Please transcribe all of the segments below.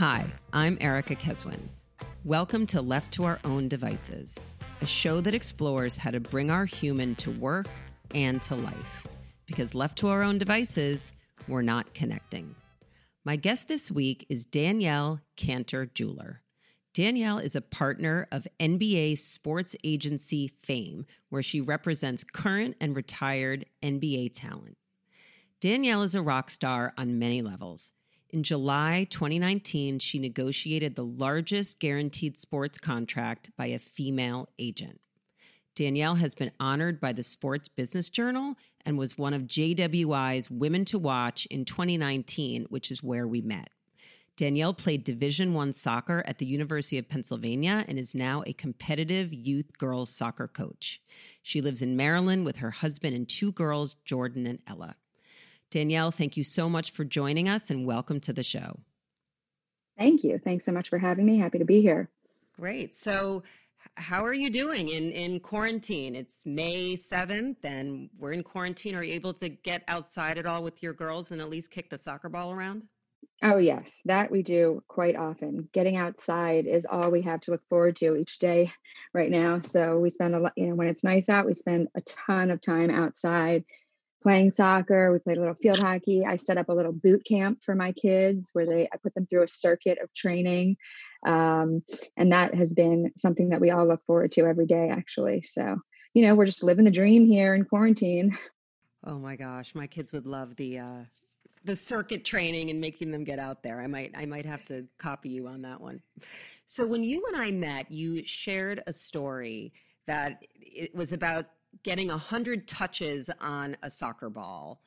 Hi, I'm Erica Keswin. Welcome to Left to Our Own Devices, a show that explores how to bring our human to work and to life. Because left to our own devices, we're not connecting. My guest this week is Danielle Cantor Jeweler. Danielle is a partner of NBA sports agency Fame, where she represents current and retired NBA talent. Danielle is a rock star on many levels. In July 2019, she negotiated the largest guaranteed sports contract by a female agent. Danielle has been honored by the Sports Business Journal and was one of JWI's Women to Watch in 2019, which is where we met. Danielle played Division 1 soccer at the University of Pennsylvania and is now a competitive youth girls soccer coach. She lives in Maryland with her husband and two girls, Jordan and Ella. Danielle, thank you so much for joining us and welcome to the show. Thank you. Thanks so much for having me. Happy to be here. Great. So, how are you doing in in quarantine? It's May 7th and we're in quarantine. Are you able to get outside at all with your girls and at least kick the soccer ball around? Oh, yes, that we do quite often. Getting outside is all we have to look forward to each day right now. So we spend a lot, you know, when it's nice out, we spend a ton of time outside playing soccer. We played a little field hockey. I set up a little boot camp for my kids where they I put them through a circuit of training. Um, and that has been something that we all look forward to every day, actually. So, you know, we're just living the dream here in quarantine. Oh my gosh, my kids would love the uh the circuit training and making them get out there. I might I might have to copy you on that one. So when you and I met, you shared a story that it was about getting a hundred touches on a soccer ball.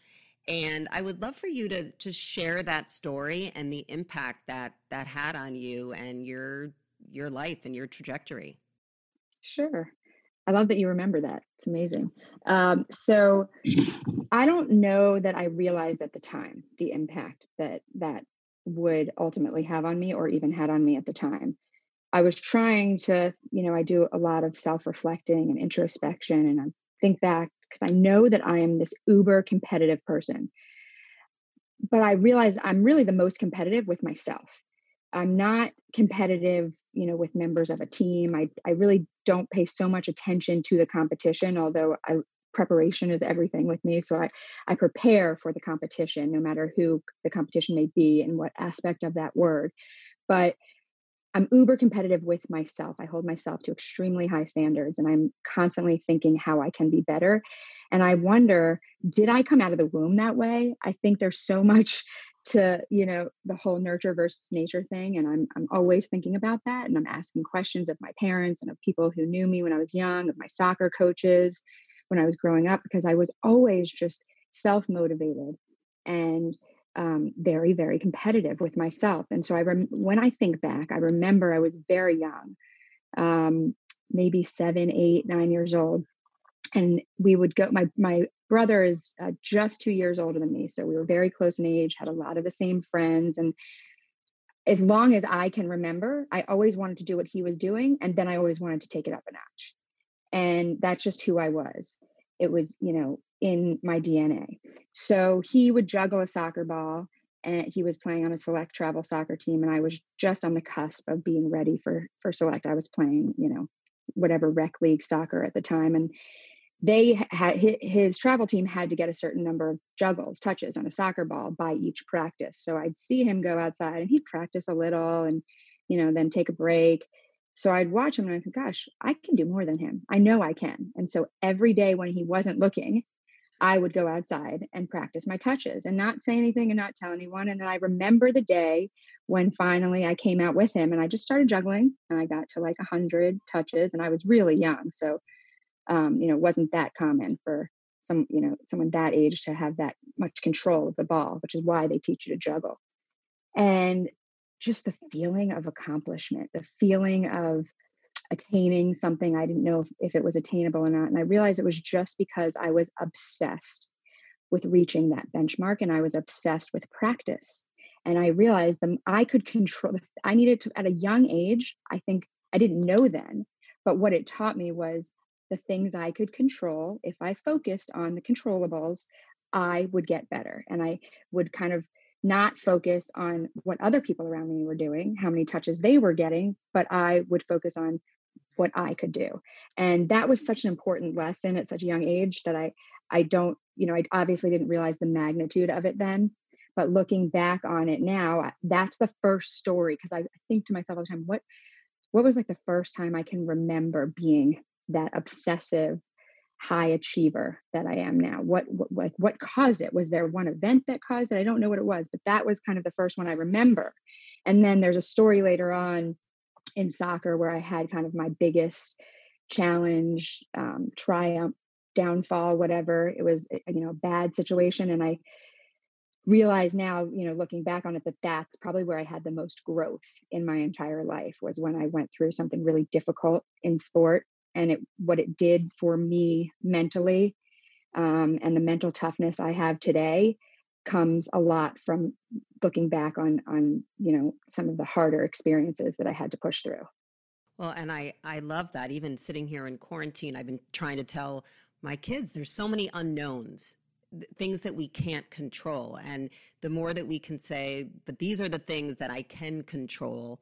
And I would love for you to just share that story and the impact that that had on you and your your life and your trajectory. Sure. I love that you remember that. It's amazing. Um, so I don't know that I realized at the time the impact that that would ultimately have on me or even had on me at the time. I was trying to, you know, I do a lot of self reflecting and introspection and I think back because I know that I am this uber competitive person. But I realize I'm really the most competitive with myself. I'm not competitive, you know, with members of a team. I, I really don't pay so much attention to the competition, although I, preparation is everything with me. So I, I prepare for the competition, no matter who the competition may be and what aspect of that word. But I'm uber competitive with myself. I hold myself to extremely high standards and I'm constantly thinking how I can be better. And I wonder, did I come out of the womb that way? I think there's so much to, you know, the whole nurture versus nature thing. And I'm I'm always thinking about that. And I'm asking questions of my parents and of people who knew me when I was young, of my soccer coaches when I was growing up, because I was always just self-motivated and um, very, very competitive with myself. And so I, rem- when I think back, I remember I was very young, um, maybe seven, eight, nine years old, and we would go. My my brother is uh, just two years older than me, so we were very close in age, had a lot of the same friends, and as long as I can remember, I always wanted to do what he was doing, and then I always wanted to take it up a notch, and that's just who I was. It was, you know, in my DNA. So he would juggle a soccer ball and he was playing on a select travel soccer team and I was just on the cusp of being ready for for select. I was playing, you know, whatever rec league soccer at the time and they had his travel team had to get a certain number of juggles touches on a soccer ball by each practice so i'd see him go outside and he'd practice a little and you know then take a break so I'd watch him and I think, gosh, I can do more than him. I know I can. And so every day when he wasn't looking, I would go outside and practice my touches and not say anything and not tell anyone. And then I remember the day when finally I came out with him and I just started juggling and I got to like a hundred touches and I was really young. So, um, you know, it wasn't that common for some, you know, someone that age to have that much control of the ball, which is why they teach you to juggle. And just the feeling of accomplishment, the feeling of attaining something I didn't know if, if it was attainable or not. And I realized it was just because I was obsessed with reaching that benchmark and I was obsessed with practice. And I realized that I could control, I needed to, at a young age, I think I didn't know then, but what it taught me was the things I could control. If I focused on the controllables, I would get better and I would kind of not focus on what other people around me were doing, how many touches they were getting, but I would focus on what I could do. And that was such an important lesson at such a young age that I I don't, you know, I obviously didn't realize the magnitude of it then. But looking back on it now, that's the first story because I think to myself all the time, what what was like the first time I can remember being that obsessive high achiever that I am now? What, what like what caused it? Was there one event that caused it? I don't know what it was, but that was kind of the first one I remember. And then there's a story later on in soccer where I had kind of my biggest challenge, um, triumph, downfall, whatever. It was eh, you know a bad situation, and I realize now, you know, looking back on it, that that's probably where I had the most growth in my entire life was when I went through something really difficult in sport and it what it did for me mentally um, and the mental toughness I have today comes a lot from looking back on on you know some of the harder experiences that I had to push through. Well, and I I love that. Even sitting here in quarantine, I've been trying to tell my kids there's so many unknowns things that we can't control and the more that we can say but these are the things that i can control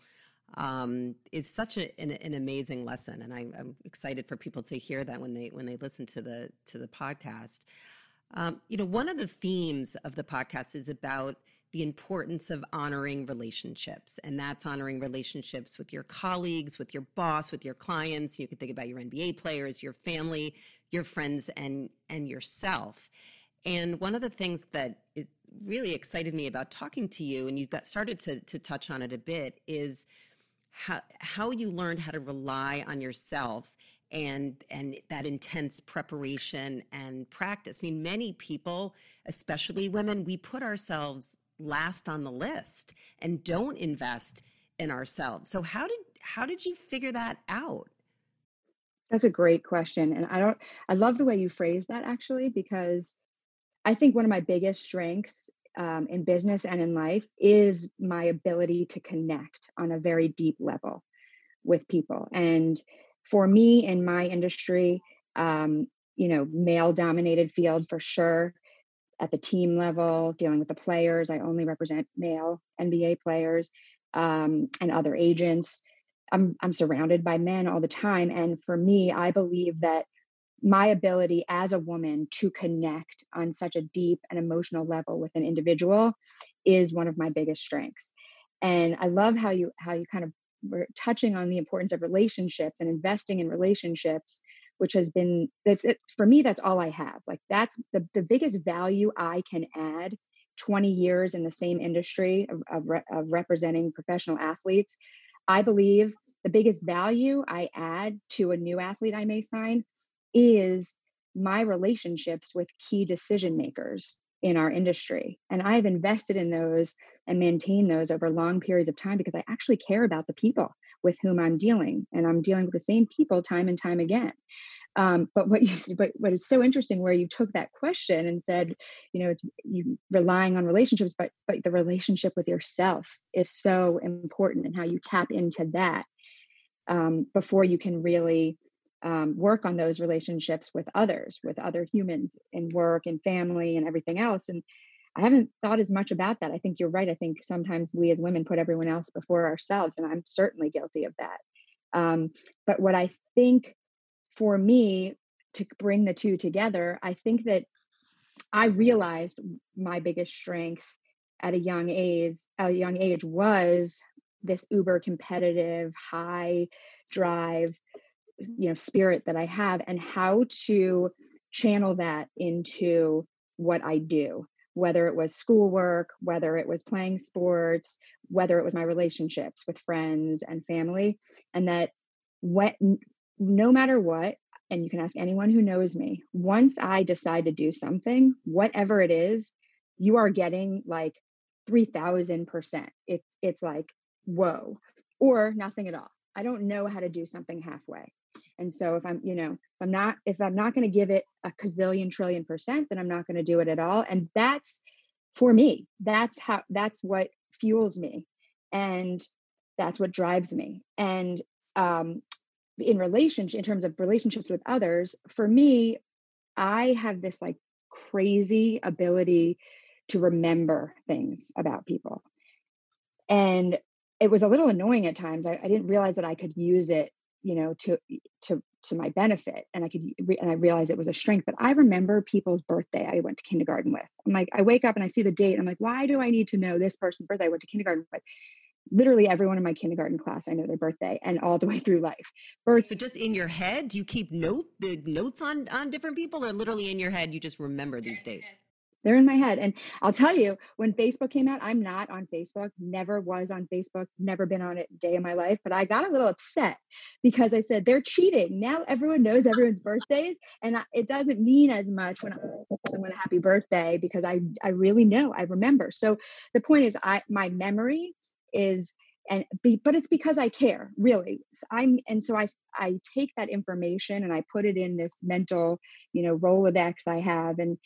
um, is such a, an, an, amazing lesson, and I, am excited for people to hear that when they when they listen to the to the podcast. Um, you know, one of the themes of the podcast is about the importance of honoring relationships, and that's honoring relationships with your colleagues, with your boss, with your clients. You can think about your NBA players, your family, your friends, and and yourself. And one of the things that really excited me about talking to you, and you got started to to touch on it a bit, is how how you learned how to rely on yourself and and that intense preparation and practice. I mean, many people, especially women, we put ourselves last on the list and don't invest in ourselves. So how did how did you figure that out? That's a great question. And I don't I love the way you phrase that actually because I think one of my biggest strengths um, in business and in life is my ability to connect on a very deep level with people. And for me in my industry, um, you know, male dominated field for sure. At the team level, dealing with the players, I only represent male NBA players um, and other agents. I'm I'm surrounded by men all the time, and for me, I believe that my ability as a woman to connect on such a deep and emotional level with an individual is one of my biggest strengths. And i love how you how you kind of were touching on the importance of relationships and investing in relationships which has been for me that's all i have. Like that's the, the biggest value i can add 20 years in the same industry of, of, of representing professional athletes. I believe the biggest value i add to a new athlete i may sign is my relationships with key decision makers in our industry. And I've invested in those and maintained those over long periods of time because I actually care about the people with whom I'm dealing. And I'm dealing with the same people time and time again. Um, but what you but what is so interesting where you took that question and said, you know, it's you relying on relationships, but but the relationship with yourself is so important and how you tap into that um, before you can really um, work on those relationships with others, with other humans in work and family and everything else. And I haven't thought as much about that. I think you're right. I think sometimes we as women put everyone else before ourselves, and I'm certainly guilty of that. Um, but what I think for me to bring the two together, I think that I realized my biggest strength at a young age, a young age was this uber competitive, high drive you know spirit that i have and how to channel that into what i do whether it was schoolwork whether it was playing sports whether it was my relationships with friends and family and that when no matter what and you can ask anyone who knows me once i decide to do something whatever it is you are getting like 3000% it's it's like whoa or nothing at all. I don't know how to do something halfway and so if I'm, you know, if I'm not, if I'm not going to give it a gazillion trillion percent, then I'm not going to do it at all. And that's for me, that's how, that's what fuels me. And that's what drives me. And um, in relationship, in terms of relationships with others, for me, I have this like crazy ability to remember things about people. And it was a little annoying at times. I, I didn't realize that I could use it, you know, to to to my benefit, and I could and I realized it was a strength. But I remember people's birthday I went to kindergarten with. I'm like, I wake up and I see the date. I'm like, why do I need to know this person's birthday I went to kindergarten with? literally everyone in my kindergarten class i know their birthday and all the way through life Birth- so just in your head do you keep note the notes on on different people or literally in your head you just remember these dates they're in my head. And i'll tell you when facebook came out i'm not on facebook never was on facebook never been on it day in my life but i got a little upset because i said they're cheating. Now everyone knows everyone's birthdays and it doesn't mean as much when i wish someone a happy birthday because i i really know i remember. So the point is i my memory is and be, but it's because I care really. I'm and so I I take that information and I put it in this mental you know Rolodex I have and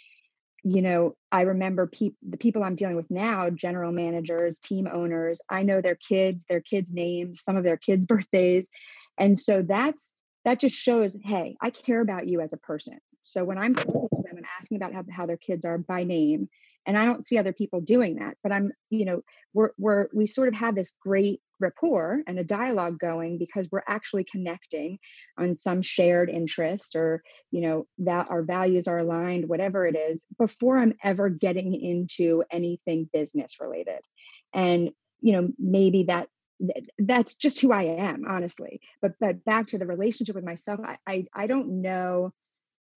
you know I remember people the people I'm dealing with now general managers team owners I know their kids their kids names some of their kids birthdays. And so that's that just shows hey I care about you as a person. So when I'm talking to them and asking about how, how their kids are by name and i don't see other people doing that but i'm you know we're we're we sort of have this great rapport and a dialogue going because we're actually connecting on some shared interest or you know that our values are aligned whatever it is before i'm ever getting into anything business related. And you know maybe that that's just who i am honestly. But but back to the relationship with myself i i, I don't know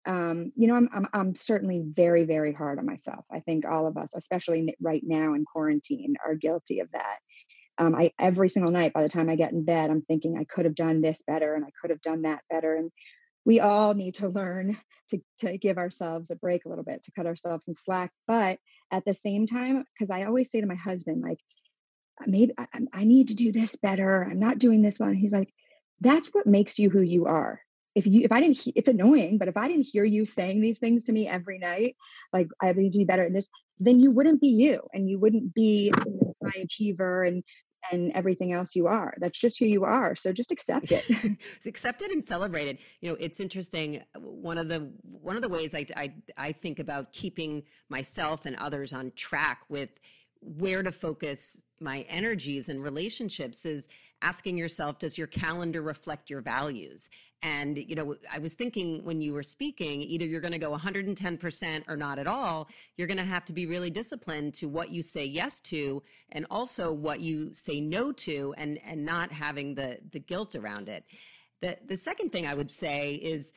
um, you know, I'm, I'm, I'm certainly very, very hard on myself. I think all of us, especially right now in quarantine, are guilty of that. Um, I every single night, by the time I get in bed, I'm thinking I could have done this better and I could have done that better. And we all need to learn to to give ourselves a break a little bit, to cut ourselves some slack. But at the same time, because I always say to my husband, like, maybe I, I need to do this better. I'm not doing this well. And he's like, that's what makes you who you are if you if i didn't it's annoying but if i didn't hear you saying these things to me every night like i need to be better in this then you wouldn't be you and you wouldn't be high achiever and and everything else you are. That's just who you are so just accept it. Accept it and celebrate it. You know it's interesting one of the one of the ways I, I i think about keeping myself and others on track with where to focus my energies and relationships is asking yourself does your calendar reflect your values? And you know i was thinking when you were speaking either you're going to go 110% or not at all you're going to have to be really disciplined to what you say yes to and also what you say no to and and not having the the guilt around it. The the second thing i would say is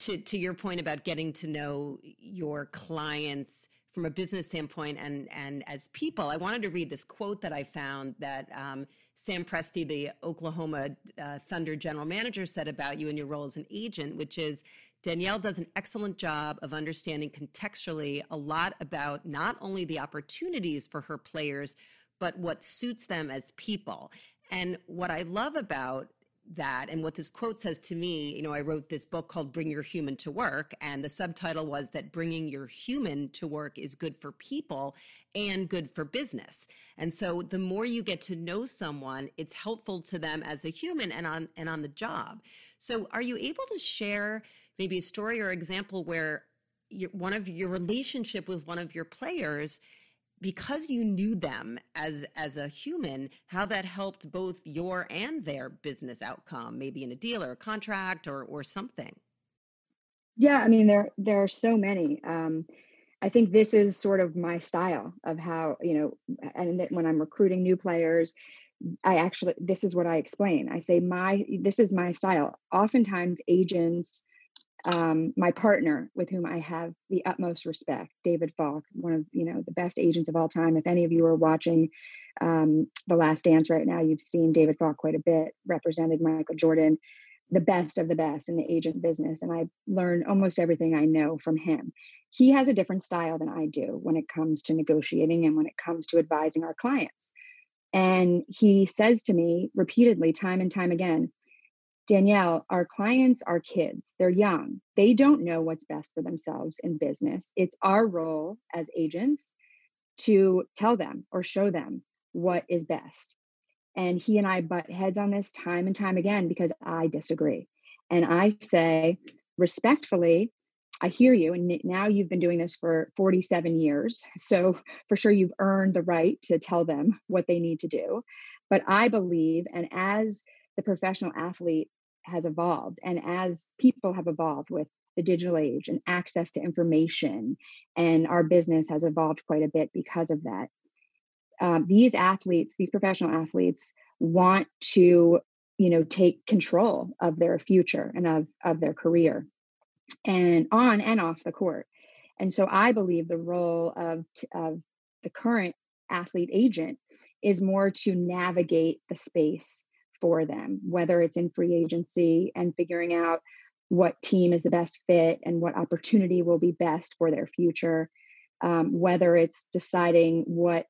to to your point about getting to know your clients from a business standpoint and and as people, I wanted to read this quote that I found that um, Sam Presti, the Oklahoma uh, Thunder general manager, said about you and your role as an agent, which is Danielle does an excellent job of understanding contextually a lot about not only the opportunities for her players, but what suits them as people. And what I love about that. And what this quote says to me you know i wrote this book called bring your human to work and the subtitle was that bringing your human to work is good for people and good for business. And so the more you get to know someone it's helpful to them as a human and on and on the job. So are you able to share maybe a story or example where one of your relationship with one of your players because you knew them as as a human how that helped both your and their business outcome maybe in a deal or a contract or or something? Yeah i mean there there are so many. Um i think this is sort of my style of how you know and when i'm recruiting new players i actually this is what i explain. I say my this is my style. Oftentimes agents um, my partner with whom I have the utmost respect, David Falk, one of you know the best agents of all time. If any of you are watching um, The Last Dance right now, you've seen David Falk quite a bit. Represented Michael Jordan, the best of the best in the agent business, and I learned almost everything I know from him. He has a different style than I do when it comes to negotiating and when it comes to advising our clients. And he says to me repeatedly, time and time again, Danielle, our clients are kids. They're young. They don't know what's best for themselves in business. It's our role as agents to tell them or show them what is best. And he and I butt heads on this time and time again because I disagree. And I say respectfully, I hear you. And now you've been doing this for 47 years. So for sure, you've earned the right to tell them what they need to do. But I believe, and as the professional athlete has evolved, and as people have evolved with the digital age and access to information, and our business has evolved quite a bit because of that. Um, these athletes, these professional athletes, want to, you know, take control of their future and of of their career and on and off the court. And so I believe the role of, of the current athlete agent is more to navigate the space for them, whether it's in free agency and figuring out what team is the best fit and what opportunity will be best for their future, um, whether it's deciding what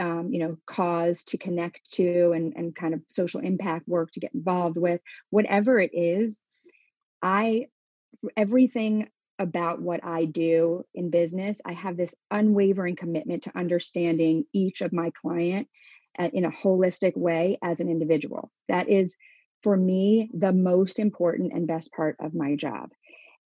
um, you know cause to connect to and, and kind of social impact work to get involved with whatever it is i everything about what I do in business, I have this unwavering commitment to understanding each of my client in a holistic way as an individual. That is, for me, the most important and best part of my job.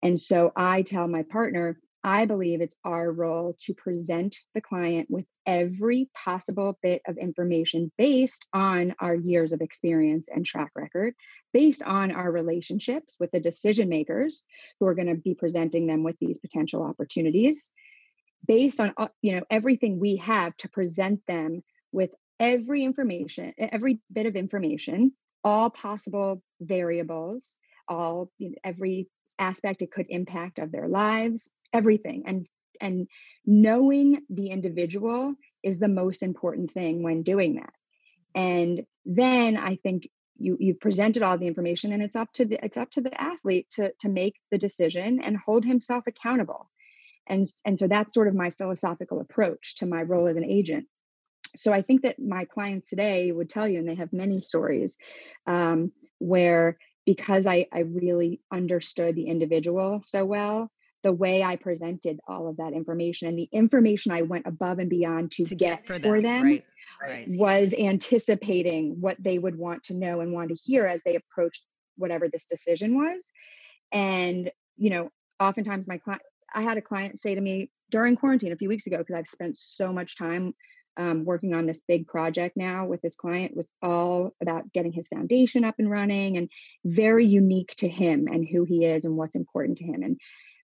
And so I tell my partner, I believe it's our role to present the client with every possible bit of information based on our years of experience and track record, based on our relationships with the decision makers who are going to be presenting them with these potential opportunities, based on uh, you know everything we have to present them with every information, every bit of information, all possible variables, all you know, every aspect it could impact of their lives everything. And and knowing the individual is the most important thing when doing that. And then i think you you've presented all the information and it's up to the it's up to the athlete to to make the decision and hold himself accountable. And and so that's sort of my philosophical approach to my role as an agent so i think that my clients today would tell you and they have many stories um, where because I, I really understood the individual so well the way I presented all of that information and the information I went above and beyond to, to get, get, for them, for them right, right. was anticipating what they would want to know and want to hear as they approached whatever this decision was. And, you know, oftentimes my client, I had a client say to me during quarantine a few weeks ago, because I've spent so much time um, working on this big project now with this client was all about getting his foundation up and running and very unique to him and who he is and what's important to him. And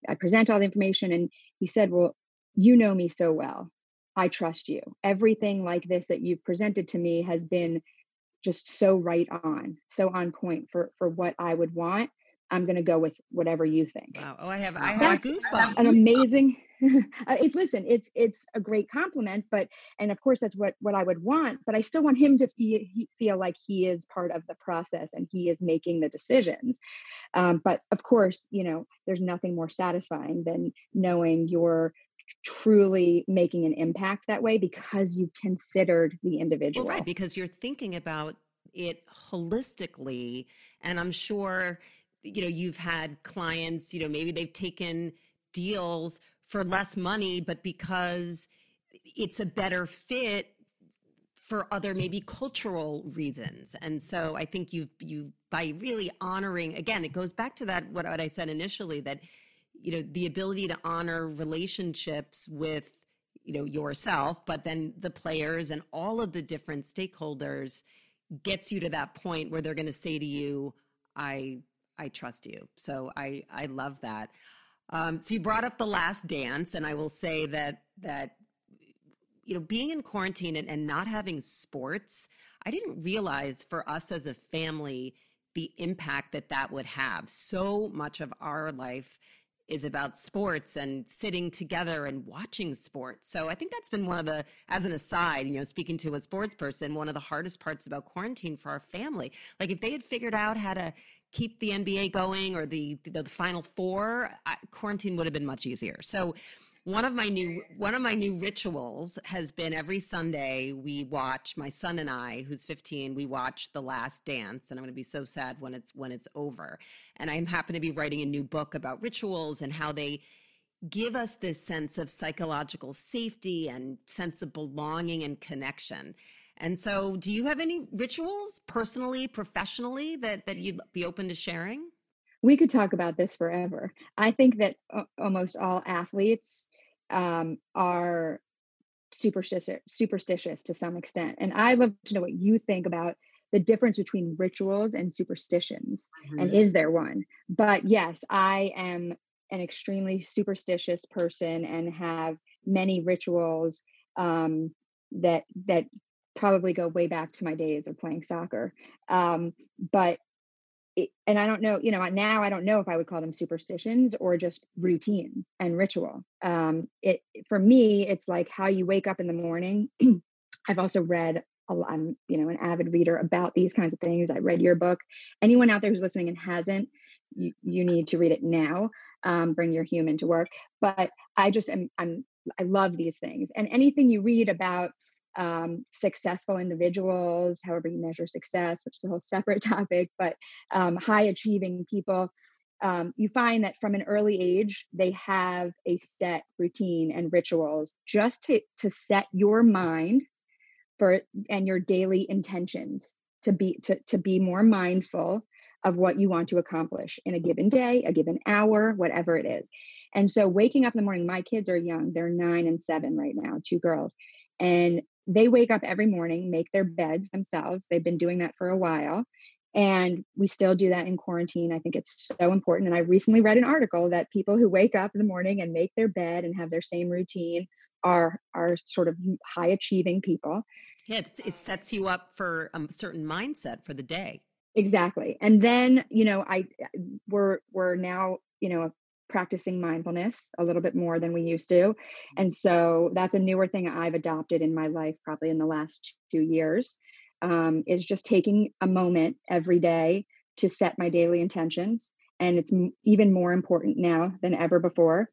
I present all the information. And he said, Well, you know me so well. I trust you. Everything like this that you've presented to me has been just so right on, so on point for for what I would want. I'm going to go with whatever you think. Wow. Oh, I have I have goosebumps. An amazing it's listen it's it's a great compliment but and of course that's what what i would want but i still want him to feel, feel like he is part of the process and he is making the decisions. Um, but of course you know there's nothing more satisfying than knowing you're truly making an impact that way because you've considered the individual well, right because you're thinking about it holistically and i'm sure you know you've had clients you know maybe they've taken deals for less money, but because it's a better fit for other maybe cultural reasons. And so I think you've you by really honoring again, it goes back to that what, what I said initially that you know the ability to honor relationships with you know yourself, but then the players and all of the different stakeholders gets you to that point where they're going to say to you, I I trust you. So I I love that. Um, so you brought up the last dance, and I will say that that you know being in quarantine and, and not having sports, I didn't realize for us as a family the impact that that would have. So much of our life is about sports and sitting together and watching sports. So I think that's been one of the, as an aside, you know, speaking to a sports person, one of the hardest parts about quarantine for our family. Like if they had figured out how to keep the NBA going or the the, the Final Four, I, quarantine would have been much easier. So one of my new one of my new rituals has been every Sunday we watch my son and I, who's 15, we watch The Last Dance, and I'm going to be so sad when it's when it's over. And I'm happen to be writing a new book about rituals and how they give us this sense of psychological safety and sense of belonging and connection. And so, do you have any rituals personally, professionally that that you'd be open to sharing? we could talk about this forever. I think that uh, almost all athletes um, are superstitious, superstitious to some extent. And I'd love to know what you think about the difference between rituals and superstitions. Mm-hmm. And is there one? But yes, I am an extremely superstitious person and have many rituals um, that that probably go way back to my days of playing soccer. Um, but it, and I don't know, you know, now I don't know if I would call them superstitions or just routine and ritual. Um, it for me, it's like how you wake up in the morning. I've also read a lot, I'm, you know, an avid reader about these kinds of things. I read your book. Anyone out there who's listening and hasn't, you, you need to read it now. Um, bring your human to work. But I just am, I'm, I love these things. And anything you read about um, successful individuals, however you measure success, which is a whole separate topic, but um, high achieving people, um, you find that from an early age, they have a set routine and rituals just to, to set your mind for and your daily intentions to be to, to be more mindful of what you want to accomplish in a given day, a given hour, whatever it is. And so waking up in the morning, my kids are young, they're nine and seven right now, two girls. And they wake up every morning, make their beds themselves. They've been doing that for a while. And we still do that in quarantine. I think it's so important. And I recently read an article that people who wake up in the morning and make their bed and have their same routine are are sort of high achieving people. Yeah, it sets you up for a certain mindset for the day. Exactly. And then, you know, I we're we're now, you know, practicing mindfulness a little bit more than we used to. And so that's a newer thing I've adopted in my life probably in the last 2 years. Um, is just taking a moment every day to set my daily intentions and it's even more important now than ever before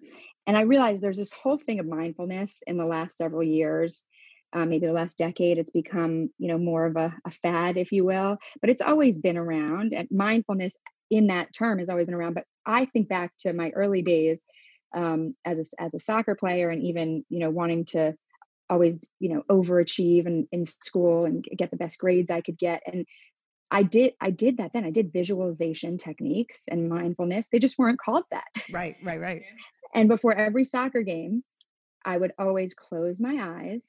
and i realize there's this whole thing of mindfulness in the last several years uh, maybe the last decade it's become you know more of a, a fad if you will but it's always been around and mindfulness in that term has always been around but i think back to my early days um, as a, as a soccer player and even you know wanting to always you know overachieve and in school and get the best grades i could get and i did i did that then. I did visualization techniques and mindfulness. They just weren't called that. Right right right. And before every soccer game i would always close my eyes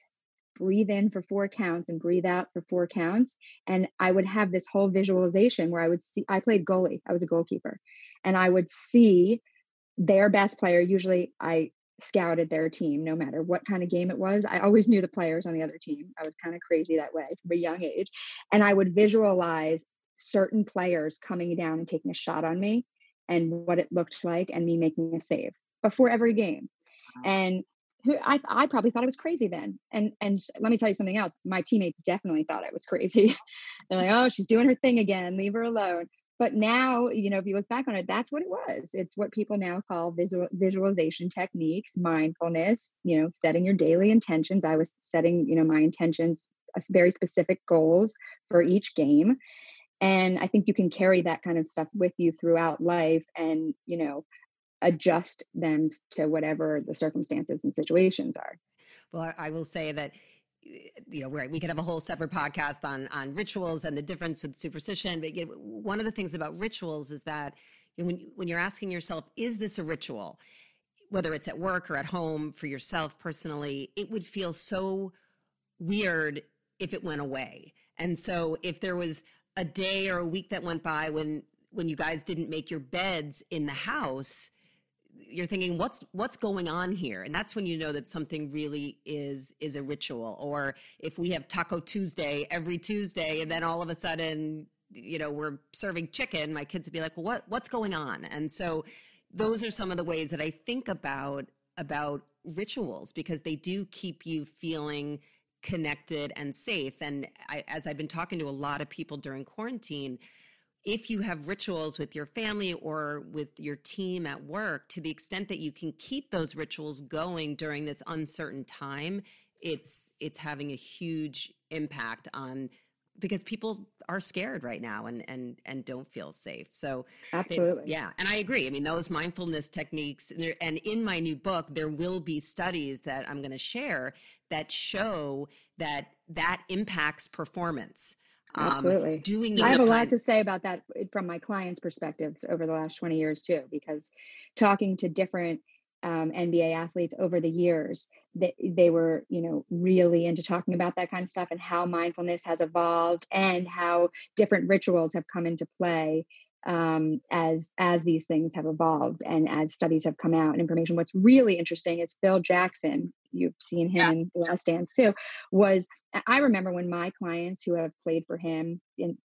breathe in for four counts and breathe out for four counts. And I would have this whole visualization where I would see, I played goalie, I was a goalkeeper, and I would see their best player. Usually I scouted their team no matter what kind of game it was. I always knew the players on the other team. I was kind of crazy that way from a young age. And I would visualize certain players coming down and taking a shot on me and what it looked like and me making a save before every game. And I, I probably thought I was crazy then. And and let me tell you something else. My teammates definitely thought I was crazy. They're like, oh, she's doing her thing again. Leave her alone. But now, you know, if you look back on it, that's what it was. It's what people now call visual visualization techniques, mindfulness. You know, setting your daily intentions. I was setting, you know, my intentions, uh, very specific goals for each game, and I think you can carry that kind of stuff with you throughout life. And you know, adjust them to whatever the circumstances and situations are. Well, I will say that eh, you know we could have a whole separate podcast on on rituals and the difference with superstition but one of the things about rituals is that when when you're asking yourself is this a ritual whether it's at work or at home for yourself personally it would feel so weird if it went away and so if there was a day or a week that went by when when you guys didn't make your beds in the house you're thinking what's what's going on here? And that's when you know that something really is is a ritual. Or if we have taco tuesday every tuesday and then all of a sudden you know we're serving chicken my kids would be like well what what's going on? And so those are some of the ways that i think about about rituals because they do keep you feeling connected and safe. And I, as i've been talking to a lot of people during quarantine if you have rituals with your family or with your team at work, to the extent that you can keep those rituals going during this uncertain time, it's it's having a huge impact on because people are scared right now and and and don't feel safe. So absolutely, they, yeah, and I agree. I mean, those mindfulness techniques, and, and in my new book, there will be studies that I'm going to share that show that that impacts performance Absolutely. Um, doing I have a lot to say about that eh, from my clients' perspectives over the last 20 years too, because talking to different um, NBA athletes over the years, they, they were, you know, really into talking about that kind of stuff and how mindfulness has evolved and how different rituals have come into play um, as as these things have evolved and as studies have come out and information. What's really interesting is Phil Jackson. You've seen him yeah. in The Last Dance too. Was I remember when my clients who have played for him, in,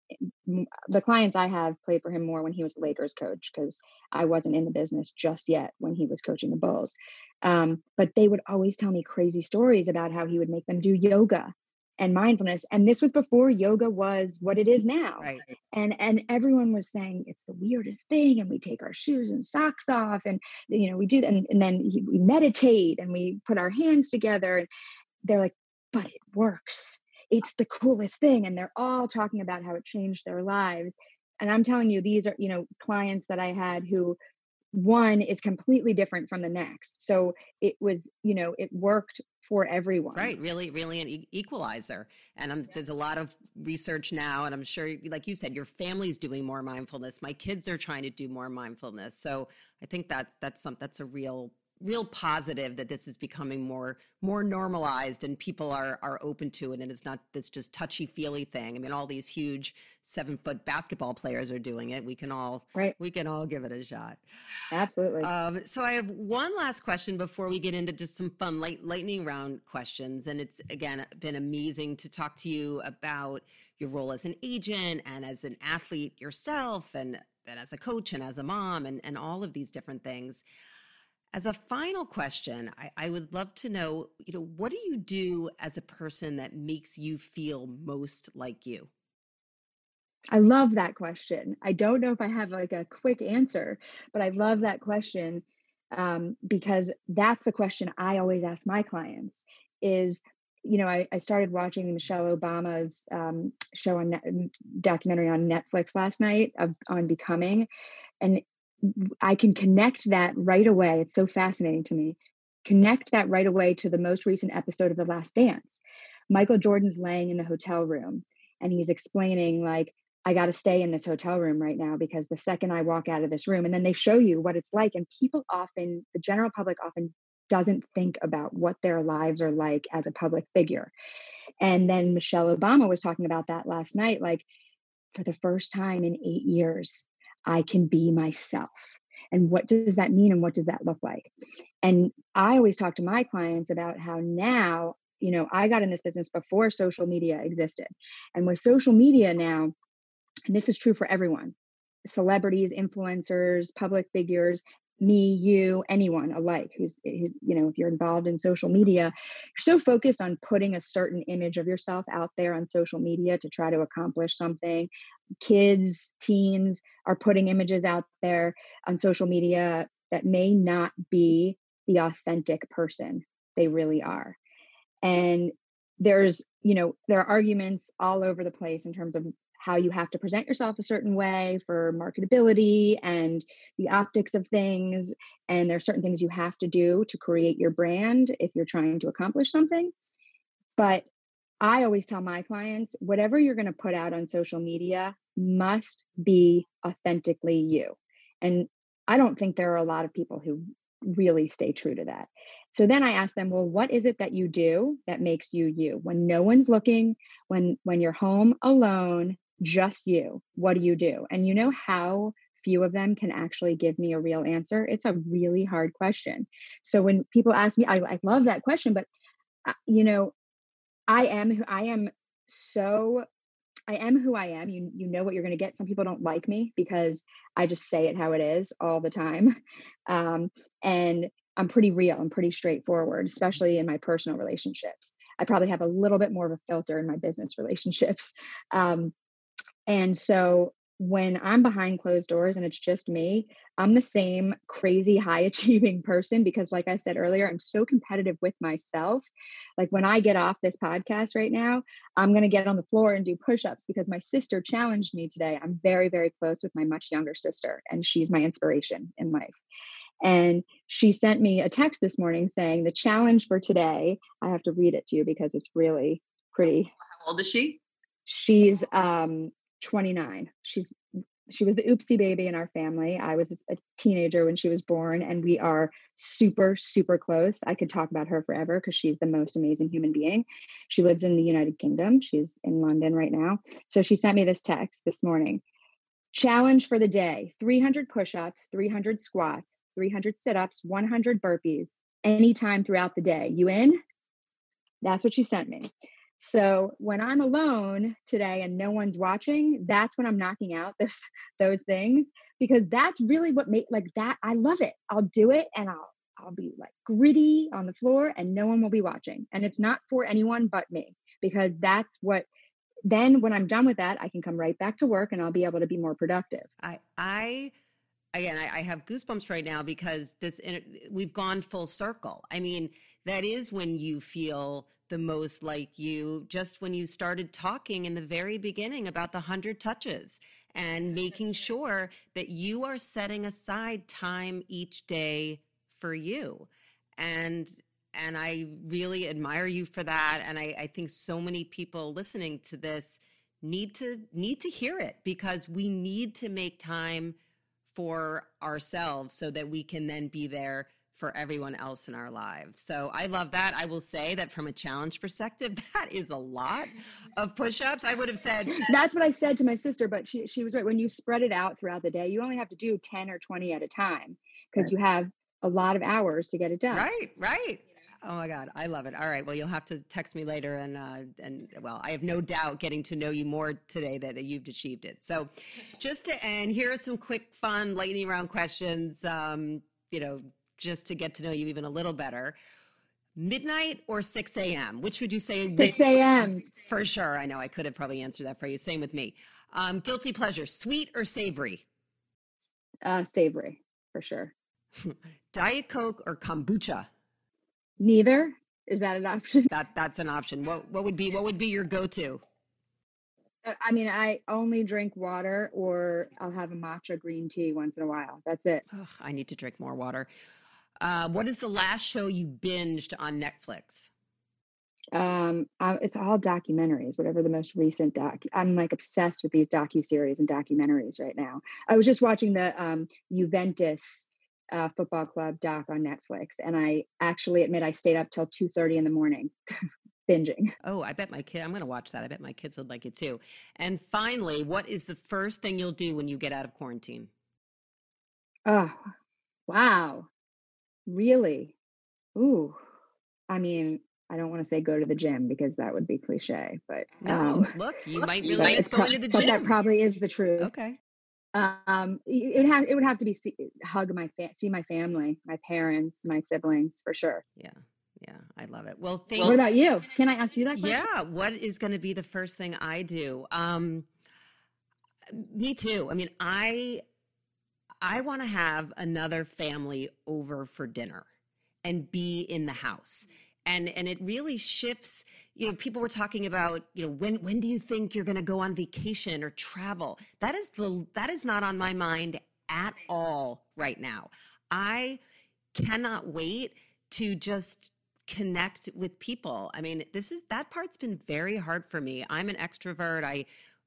in the clients I have played for him more when he was the Lakers coach because I wasn't in the business just yet when he was coaching the Bulls. Um, but they would always tell me crazy stories about how he would make them do yoga and mindfulness and this was before yoga was what it is now. Right. and and everyone was saying it's the weirdest thing and we take our shoes and socks off and you know we do and, and then we meditate and we put our hands together and they're like but it works. It's the coolest thing and they're all talking about how it changed their lives. And i'm telling you these are you know clients that i had who one is completely different from the next. So it was you know it worked for everyone. Right really really an e- equalizer and um, there's a lot of research now and i'm sure like you said your family's doing more mindfulness. My kids are trying to do more mindfulness so i think that's that's some that's a real real positive that this is becoming more more normalized and people are are open to it and it's not this just touchy feely thing. I mean, all these huge seven foot basketball players are doing it. We can all right. we can all give it a shot. Absolutely. Um, so I have one last question before we get into just some fun light lightning round questions. And it's again been amazing to talk to you about your role as an agent and as an athlete yourself and then as a coach and as a mom and, and all of these different things. As a final question, I, I, would love to know, you know, what do you do as a person that makes you feel most like you? I love that question. I don't know if I have like a quick answer, but I love that question um, because that's the question I always ask my clients is, you know, I, I started watching Michelle Obama's um, show on net, documentary on Netflix last night of on becoming, and I can connect that right away. It's so fascinating to me. Connect that right away to the most recent episode of The Last Dance. Michael Jordan's laying in the hotel room and he's explaining, like, I got to stay in this hotel room right now because the second I walk out of this room, and then they show you what it's like. And people often, the general public often doesn't think about what their lives are like as a public figure. And then Michelle Obama was talking about that last night. Like, for the first time in eight years, I can be myself. And what does that mean and what does that look like? And I always talk to my clients about how now, you know, I got in this business before social media existed. And with social media now, and this is true for everyone celebrities, influencers, public figures, me, you, anyone alike who's, who's, you know, if you're involved in social media, you're so focused on putting a certain image of yourself out there on social media to try to accomplish something. Kids, teens are putting images out there on social media that may not be the authentic person they really are. And there's, you know, there are arguments all over the place in terms of how you have to present yourself a certain way for marketability and the optics of things. And there are certain things you have to do to create your brand if you're trying to accomplish something. But I always tell my clients whatever you're going to put out on social media must be authentically you. And I don't think there are a lot of people who really stay true to that. So then I ask them, well, what is it that you do that makes you you? When no one's looking, when when you're home alone, just you, what do you do? And you know how few of them can actually give me a real answer? It's a really hard question. So when people ask me, I, I love that question, but uh, you know, I am who I am so I am who I am. You you know what you're going to get. Some people don't like me because I just say it how it is all the time. Um, and I'm pretty real. I'm pretty straightforward, especially in my personal relationships. I probably have a little bit more of a filter in my business relationships. Um, and so when I'm behind closed doors and it's just me, I'm the same crazy high achieving person because, like I said earlier, I'm so competitive with myself. Like when I get off this podcast right now, I'm going to get on the floor and do push ups because my sister challenged me today. I'm very, very close with my much younger sister, and she's my inspiration in life. And she sent me a text this morning saying, The challenge for today, I have to read it to you because it's really pretty. How old is she? she's um 29. She's she was the oopsie baby in our family. I was a teenager when she was born, and we are super, super close. I could talk about her forever because she's the most amazing human being. She lives in the United Kingdom. She's in London right now. So she sent me this text this morning. Challenge for the day 300 push ups, 300 squats, 300 sit ups, 100 burpees anytime throughout the day. You in? That's what she sent me. So when I'm alone today and no one's watching, that's when I'm knocking out those those things because that's really what make like that. I love it. I'll do it and I'll I'll be like gritty on the floor and no one will be watching. And it's not for anyone but me because that's what then when I'm done with that, I can come right back to work and I'll be able to be more productive. I I again I, I have goosebumps right now because this we've gone full circle. I mean, that is when you feel the most like you just when you started talking in the very beginning about the 100 touches and making sure that you are setting aside time each day for you. And and i really admire you for that. And I, I think so many people listening to this need to need to hear it because we need to make time for ourselves so that we can then be there for everyone else in our lives. So I love that. I will say that from a challenge perspective, that is a lot of push-ups. I would have said That's what I said to my sister, but she she was right. When you spread it out throughout the day, you only have to do 10 or 20 at a time because right. you have a lot of hours to get it done. Right, right. Oh my God, I love it. All right, well, you'll have to text me later, and uh, and well, I have no doubt getting to know you more today that, that you've achieved it. So, just to end, here are some quick, fun lightning round questions. Um, you know, just to get to know you even a little better. Midnight or 6 a.m.? Which would you say? 6 a.m. For sure. I know I could have probably answered that for you. Same with me. Um, guilty pleasure, sweet or savory? Uh, savory, for sure. Diet Coke or kombucha? Neither. Is that an option? That that's an option. What what would be what would be your go-to? Uh, I mean, I only drink water or I'll have a matcha green tea once in a while. That's it. Ugh, I need to drink more water. Uh, what is the last show you binged on Netflix? Um, uh, it's all documentaries. Whatever the most recent doc. I'm like obsessed with these docu series and documentaries right now. I was just watching the um, Juventus uh, football club doc on Netflix, and I actually admit I stayed up till two thirty in the morning. binging. Oh, I bet my kid, I'm going to watch that. I bet my kids would like it too. And finally, what is the first thing you'll do when you get out of quarantine? Oh, wow. Really? Ooh. I mean, I don't want to say go to the gym because that would be cliche, but um, look, you might really miss going to the gym. But that probably is the truth. Okay. Um, it has it would have to be see, hug my fa- see my family, my parents, my siblings for sure. Yeah, yeah, I love it. Well, thank. What about you? Can I ask you that? Question? Yeah. What is going to be the first thing I do? Um, me too. I mean, I I want to have another family over for dinner and be in the house. And and it really shifts, you know, people were talking about, you know, when when do you think you're going to go on vacation or travel? That is the that is not on my mind at all right now. I cannot wait to just connect with people. I mean, this is that part's been very hard for me. I'm an extrovert. I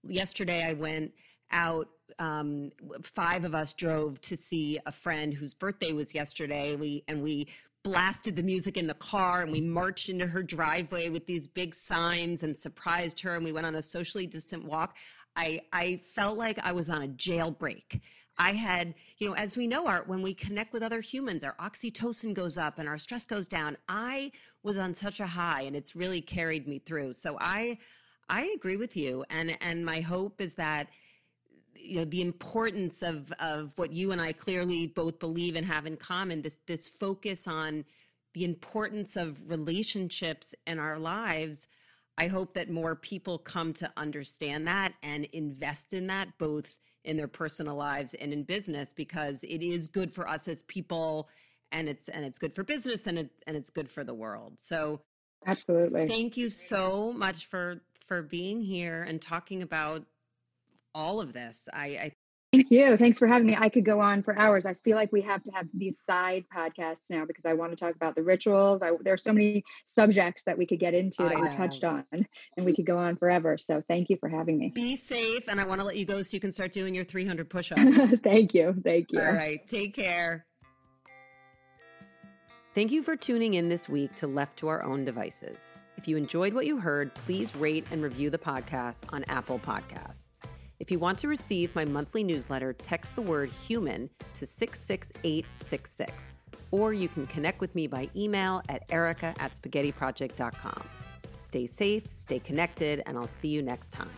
yesterday I went out um, five of us drove to see a friend whose birthday was yesterday we and we blasted the music in the car and we marched into her driveway with these big signs and surprised her and we went on a socially distant walk i i felt like i was on a jailbreak I had, you know, as we know, Art, when we connect with other humans, our oxytocin goes up and our stress goes down. I was on such a high and it's really carried me through. So I, I agree with you. And, and my hope is that, you know, the importance of, of what you and I clearly both believe and have in common, this, this focus on the importance of relationships in our lives. I hope that more people come to understand that and invest in that, both in their personal lives and in business because it is good for us as people and it's and it's good for business and it's and it's good for the world. So absolutely. Thank you so much for for being here and talking about all of this. I, I Thank you. Thanks for having me. I could go on for hours. I feel like we have to have these side podcasts now because I want to talk about the rituals. I, there are so many subjects that we could get into that we touched on, and we could go on forever. So thank you for having me. Be safe, and I want to let you go so you can start doing your 300 push-ups. thank you. Thank you. All right. Take care. Thank you for tuning in this week to Left to Our Own Devices. If you enjoyed what you heard, please rate and review the podcast on Apple Podcasts. If you want to receive my monthly newsletter, text the word human to 66866, or you can connect with me by email at erica at spaghettiproject.com. Stay safe, stay connected, and I'll see you next time.